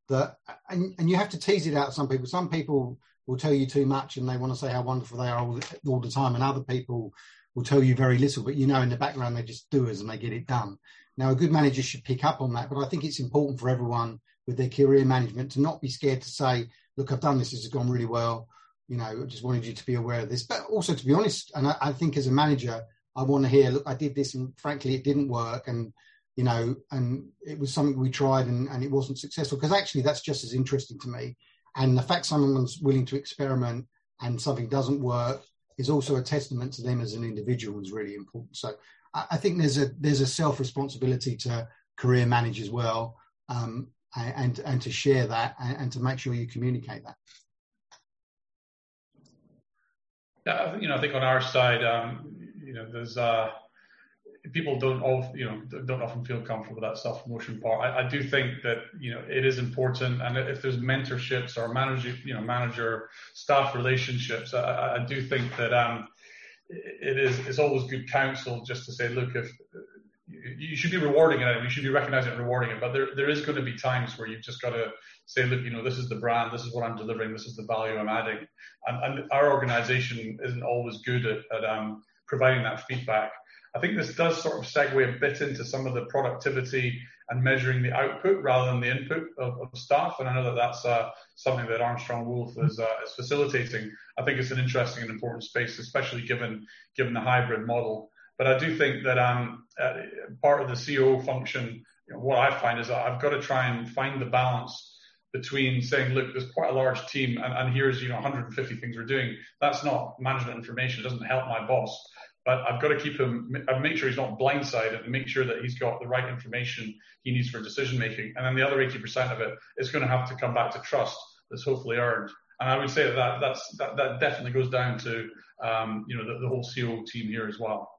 S2: that, and, and you have to tease it out. Some people, some people will tell you too much and they want to say how wonderful they are all the, all the time, and other people will tell you very little. But you know, in the background, they're just doers and they get it done. Now, a good manager should pick up on that, but I think it's important for everyone with their career management to not be scared to say, look, I've done this, this has gone really well. You know, I just wanted you to be aware of this. But also to be honest, and I, I think as a manager, I want to hear, look, I did this and frankly it didn't work and you know, and it was something we tried and, and it wasn't successful. Because actually that's just as interesting to me. And the fact someone's willing to experiment and something doesn't work is also a testament to them as an individual is really important. So I, I think there's a there's a self responsibility to career manage as well. Um, and and to share that and, to make sure you communicate that.
S3: Yeah, you know, I think on our side, um, you know, there's uh, people don't all you know don't often feel comfortable with that self promotion part. I, I, do think that you know it is important, and if there's mentorships or manager you know manager staff relationships, I, I do think that um, it is it's always good counsel just to say, look, if you should be rewarding it, you should be recognizing and rewarding it, but there there is going to be times where you've just got to say, look, you know, this is the brand, this is what I'm delivering, this is the value I'm adding, and, and our organization isn't always good at, at um, providing that feedback. I think this does sort of segue a bit into some of the productivity and measuring the output rather than the input of, of staff. And I know that that's uh, something that Armstrong Wolfe is, uh, is, facilitating. I think it's an interesting and important space, especially given given the hybrid model. But I do think that um, uh, part of the COO function, you know, what I find is that I've got to try and find the balance between saying, look, there's quite a large team, and, and here's you know 150 things we're doing. That's not management information. It doesn't help my boss but I've got to keep him, I make sure he's not blindsided and make sure that he's got the right information he needs for decision making. And then the other 80% of it is going to have to come back to trust that's hopefully earned. And I would say that, that that, that definitely goes down to, um, you know, the, the whole COO team here as well.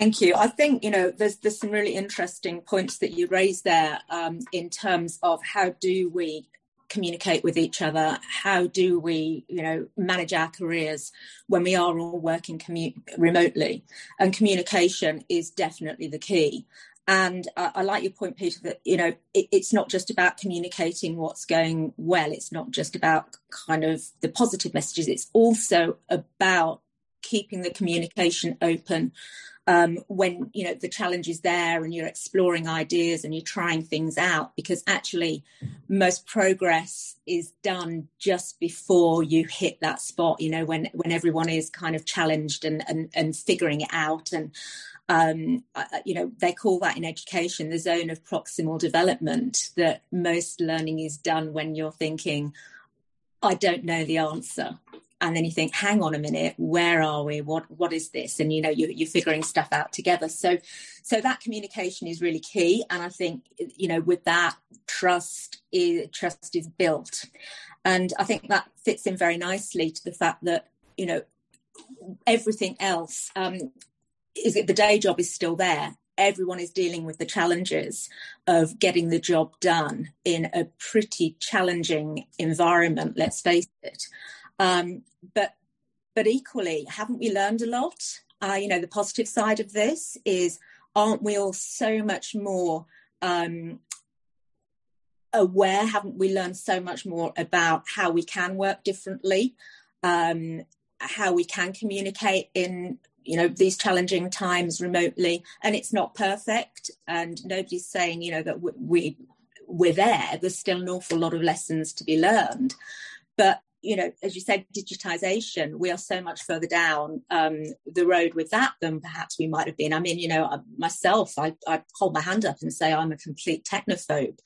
S4: Thank you. I think you know there's there's some really interesting points that you raised there um, in terms of how do we communicate with each other? How do we, you know, manage our careers when we are all working commu- remotely? And communication is definitely the key. And uh, I like your point, Peter, that you know it, it's not just about communicating what's going well. It's not just about kind of the positive messages. It's also about keeping the communication open um, when you know the challenge is there and you're exploring ideas and you're trying things out because actually most progress is done just before you hit that spot you know when when everyone is kind of challenged and and, and figuring it out. And um, you know they call that in education the zone of proximal development that most learning is done when you're thinking i don't know the answer and then you think hang on a minute where are we? What what is this? And you know you, you're figuring stuff out together. So so that communication is really key. And i think you know with that trust is trust is built. And i think that fits in very nicely to the fact that you know everything else um is it the day job is still there. Everyone is dealing with the challenges of getting the job done in a pretty challenging environment let's face it um, but but equally, haven't we learned a lot? Uh, you know, the positive side of this is, aren't we all so much more um, aware? Haven't we learned so much more about how we can work differently, um, how we can communicate in you know these challenging times remotely? And it's not perfect, and nobody's saying you know that we we're there. There's still an awful lot of lessons to be learned, but you know, as you said, digitization, we are so much further down um, the road with that than perhaps we might have been. I mean, you know, uh, myself, I, I hold my hand up and say I'm a complete technophobe,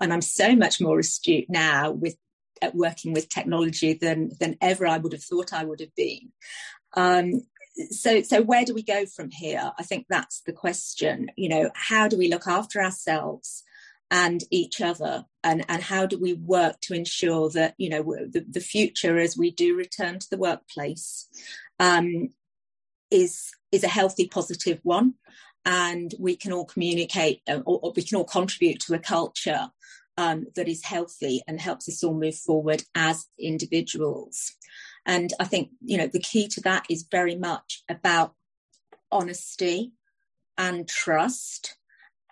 S4: and I'm so much more astute now with at working with technology than than ever I would have thought I would have been. Um, so so where do we go from here? I think that's the question. You know, how do we look after ourselves? And each other and, and how do we work to ensure that you know the, the future as we do return to the workplace um, is is a healthy positive one. And we can all communicate uh, or, or we can all contribute to a culture um, that is healthy and helps us all move forward as individuals. And i think you know the key to that is very much about honesty and trust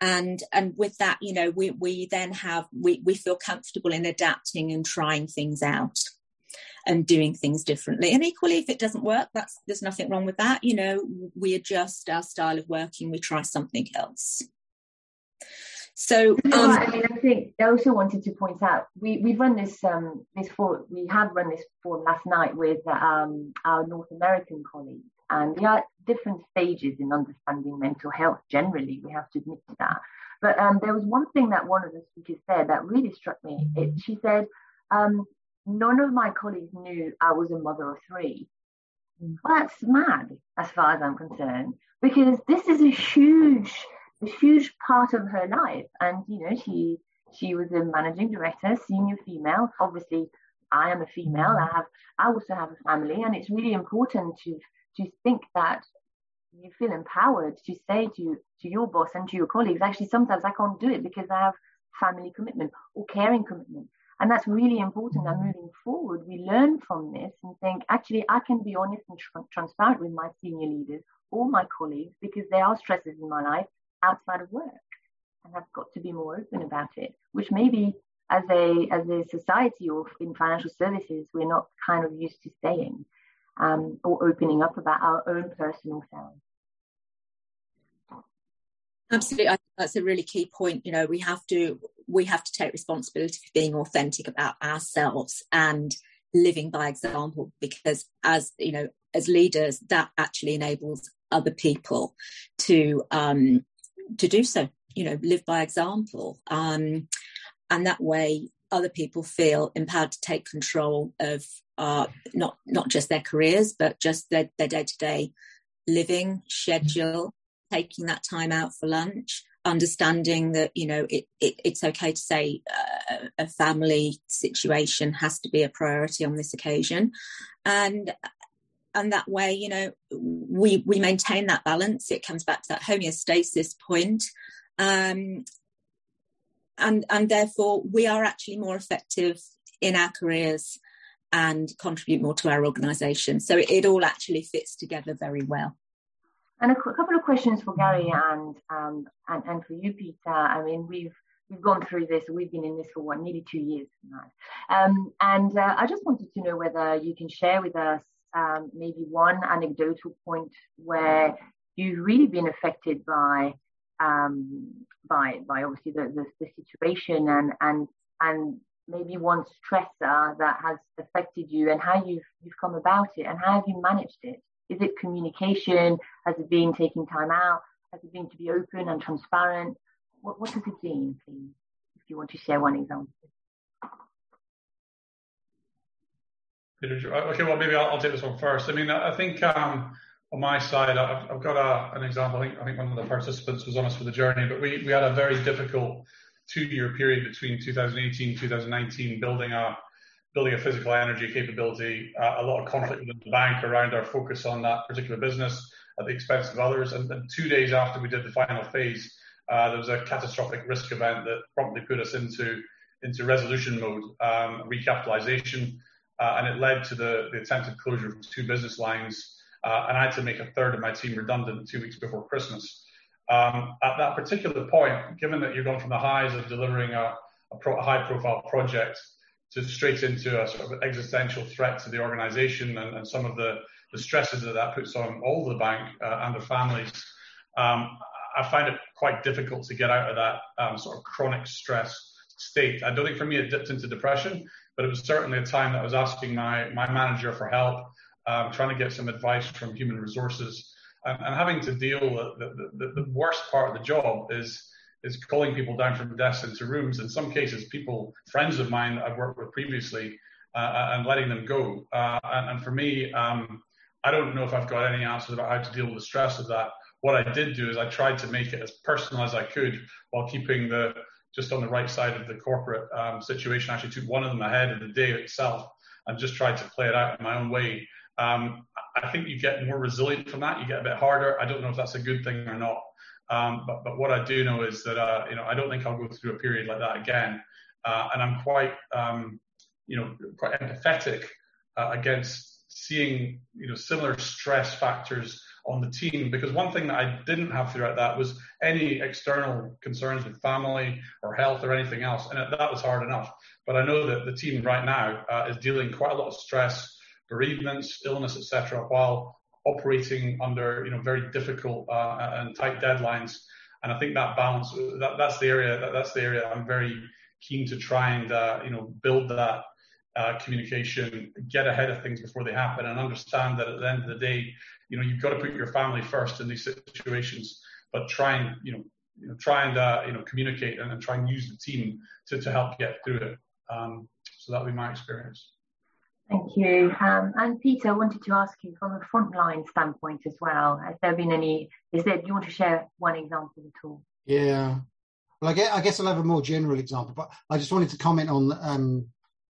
S4: and and with that you know we we then have we we feel comfortable in adapting and trying things out and doing things differently. And equally if it doesn't work that's there's nothing wrong with that. You know we adjust our style of working we try something else. So
S1: um, I mean, I think I also wanted to point out we we've run this um this for we have run this forum last night with um our North American colleagues, and we are at different stages in understanding mental health generally. We have to admit to that. But um, there was one thing that one of the speakers said that really struck me. It, she said, um, None of my colleagues knew I was a mother of three. Well, that's mad as far as I'm concerned, because this is a huge, a huge part of her life. And, you know, she she was a managing director, senior female. Obviously, I am a female. I have I also have a family, and it's really important to to think that you feel empowered to say to to your boss and to your colleagues, actually, sometimes I can't do it because I have family commitment or caring commitment. And that's really important that mm-hmm. moving forward, we learn from this and think, actually, I can be honest and tr- transparent with my senior leaders or my colleagues because there are stresses in my life outside of work. And I've got to be more open about it, which maybe as a as a society or in financial services, we're not kind of used to saying um, or opening up about our own personal selves.
S4: Absolutely, I think that's a really key point. You know, we have to we have to take responsibility for being authentic about ourselves and living by example because as you know as leaders that actually enables other people to um to do so you know live by example um and that way other people feel empowered to take control of uh not not just their careers but just their, their day-to-day living schedule taking that time out for lunch understanding that you know it, it it's okay to say uh, a family situation has to be a priority on this occasion. And and that way you know we we maintain that balance. It comes back to that homeostasis point. Um and and therefore we are actually more effective in our careers and contribute more to our organization so it, it all actually fits together very well
S1: and a, a couple of questions for Gary and, um, and and for you, Peter. I mean, we've we've gone through this. We've been in this for what, nearly two years now. Um, and uh, I just wanted to know whether you can share with us um, maybe one anecdotal point where you've really been affected by um, by by obviously the, the, the situation and and and maybe one stressor that has affected you and how you've you've come about it and how have you managed it is it communication? Has it been taking time out? Has it been to be open and transparent? What, what has it been, please, if you want to share one example?
S3: Okay, well, maybe I'll, I'll take this one first. I mean, I think um, on my side, I've, I've got a, an example. I think, I think one of the participants was on us for the journey, but we, we had a very difficult two year period between 2018 2019 building a building a physical energy capability, uh, a lot of conflict within the bank around our focus on that particular business at the expense of others. And, and two days after we did the final phase, uh, there was a catastrophic risk event that promptly put us into into resolution mode, um, recapitalization, uh, and it led to the, the attempted closure of two business lines. Uh, and I had to make a third of my team redundant two weeks before Christmas. Um, at that particular point, given that you're going from the highs of delivering a, a, pro, a high profile project to straight into a sort of existential threat to the organization and, and some of the, the stresses that that puts on all the bank uh, and their families. Um, I find it quite difficult to get out of that um, sort of chronic stress state. I don't think for me it dipped into depression, but it was certainly a time that I was asking my, my manager for help, um, trying to get some advice from human resources and, and having to deal with the, the, the worst part of the job is is calling people down from desks into rooms. In some cases, people, friends of mine I've worked with previously, uh, uh, and letting them go. Uh, and, and, for me, um, I don't know if I've got any answers about how to deal with the stress of that. What I did do is I tried to make it as personal as I could while keeping the just on the right side of the corporate um, situation. I actually took one of them ahead of the day itself and just tried to play it out in my own way. Um, I think you get more resilient from that. You get a bit harder. I don't know if that's a good thing or not. Um, but, but what I do know is that, uh, you know, I don't think I'll go through a period like that again. Uh, and I'm quite, um, you know, quite empathetic uh, against seeing, you know, similar stress factors on the team because one thing that I didn't have throughout that was any external concerns with family or health or anything else, and that was hard enough. But I know that the team right now uh, is dealing quite a lot of stress, bereavements, illness, etc., while operating under you know very difficult uh, and tight deadlines. And I think that balance that, that's the area that, that's the area I'm very keen to try and uh, you know build that uh, communication, get ahead of things before they happen, and understand that at the end of the day, you know you've got to put your family first in these situations, but try and you know you know try and uh, you know communicate and, and, try and use the team to to help get through it. Um, so that would be my experience.
S1: Thank you. Um, and Peter, I wanted to ask you from a frontline standpoint as well. Has there been any? Is there? Do you want to share one example at all?
S2: Yeah. Well, I guess, I guess I'll have a more general example, but I just wanted to comment on um,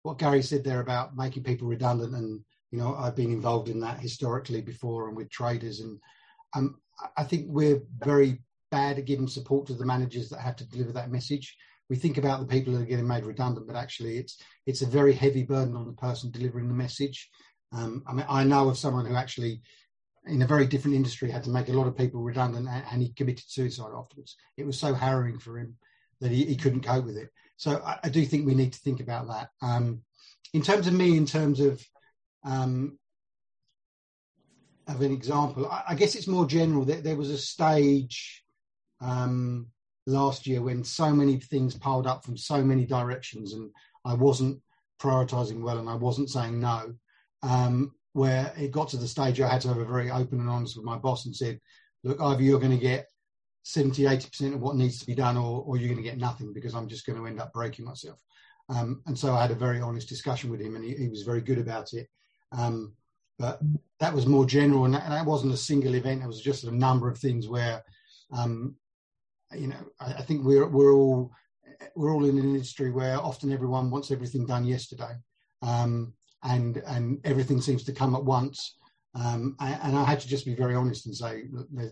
S2: what Gary said there about making people redundant, and you know I've been involved in that historically before and with traders, and um, I think we're very bad at giving support to the managers that have to deliver that message. We think about the people that are getting made redundant, but actually, it's it's a very heavy burden on the person delivering the message. Um, I mean, I know of someone who actually, in a very different industry, had to make a lot of people redundant, and, and he committed suicide afterwards. It was so harrowing for him that he, he couldn't cope with it. So I, I, do think we need to think about that. Um, in terms of me, in terms of um, of an example, I, I, guess it's more general. That there was a stage um, last year when so many things piled up from so many directions, and I wasn't prioritizing well, and I wasn't saying no. Um, where it got to the stage I had to have a very open and honest with my boss and said, "Look, either you're going to get 70, 80% of what needs to be done, or, or you're going to get nothing because I'm just going to end up breaking myself." Um, and so I had a very honest discussion with him, and he, he was very good about it. Um, but that was more general, and that, and that, wasn't a single event. It was just a number of things where, um, you know, I, I, think we're we're all we're all in an industry where often everyone wants everything done yesterday, um, and and everything seems to come at once. Um, and, I had to just be very honest and say,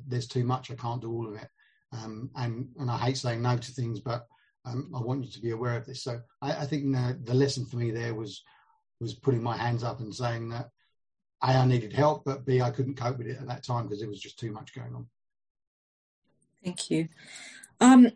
S2: there's, too much. I can't do all of it. Um, and and I hate saying no to things, but um, I want you to be aware of this. So I, I think the, the lesson for me there was was putting my hands up and saying that a I needed help, but b I couldn't cope with it at that time because there was just too much going on.
S4: Thank you. Um,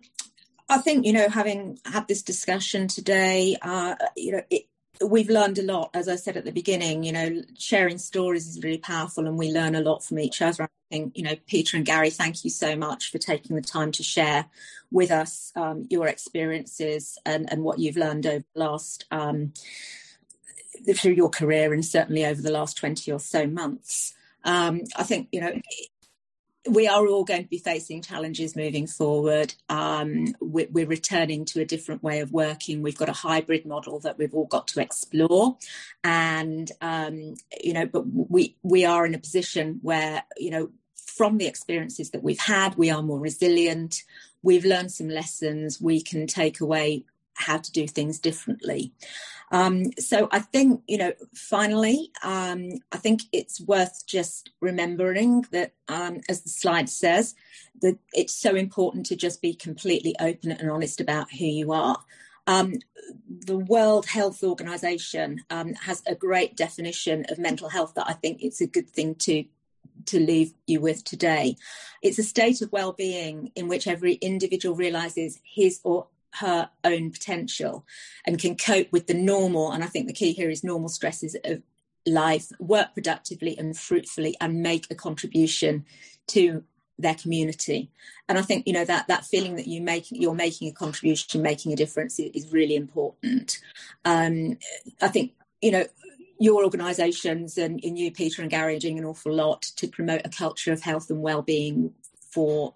S4: I think you know, having had this discussion today, uh, you know, it, we've learned a lot. As I said at the beginning, you know, sharing stories is really powerful, and we learn a lot from each other. I think, you know, Peter and Gary, thank you so much for taking the time to share with us um, your experiences and, and what you've learned over the last um, through your career and certainly over the last 20 or so months. Um, I think, you know, we are all going to be facing challenges moving forward. Um, we're, we're, returning to a different way of working. We've got a hybrid model that we've all got to explore, and um, you know, but we we are in a position where you know, from the experiences that we've had, we are more resilient. We've learned some lessons. We can take away how to do things differently. Um, so I think, you know, finally, um, I think it's worth just remembering that, um, as the slide says, that it's so important to just be completely open and honest about who you are. Um, the World Health Organization um, has a great definition of mental health that I think it's a good thing to to leave you with today. It's a state of well-being in which every individual realizes his or her own potential and can cope with the normal and i think the key here is normal stresses of life work productively and fruitfully and make a contribution to their community. And i think you know that that feeling that you make you're making a contribution making a difference is really important. Um, i think you know your organisations and, and you peter and gary are doing an awful lot to promote a culture of health and well-being for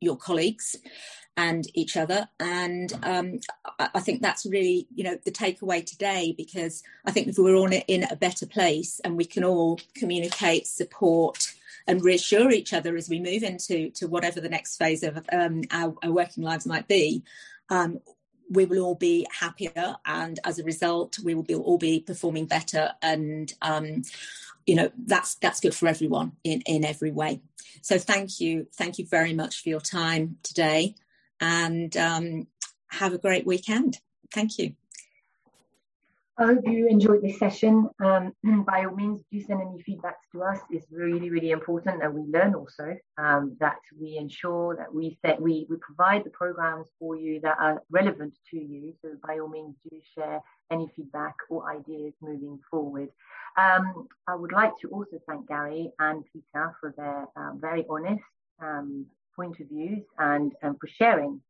S4: your colleagues and each other. And um, I, think that's really, you know, the takeaway today because I think if we're all in a better place and we can all communicate, support, and reassure each other as we move into to whatever the next phase of um, our, our, working lives might be. Um, we will all be happier, and as a result, we will be, all be performing better. And um, you know that's that's good for everyone in in every way. So thank you, thank you very much for your time today and um, have a great weekend. Thank you.
S1: I hope you enjoyed this session. Um, by all means, do send any feedback to us. It's really, really important that we learn also um, that we ensure that we set we we provide the programs for you that are relevant to you. So by all means, do share any feedback or ideas moving forward. Um, I would like to also thank Gary and Peter for their uh, very honest um, point of views and, and for sharing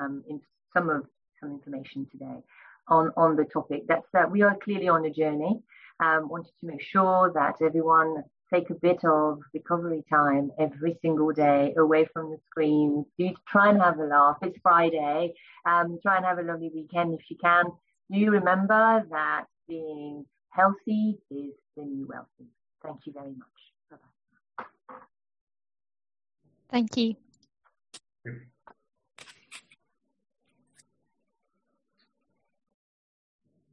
S1: um, in some of some information today on, on the topic. That's that we are clearly on a journey. Um, wanted to make sure that everyone take a bit of recovery time every single day away from the screens. Do try and have a laugh. It's Friday. Um, try and have a lovely weekend if you can. Do remember that being healthy is the new wealthy? Thank you very much.
S5: Thank you. Yep.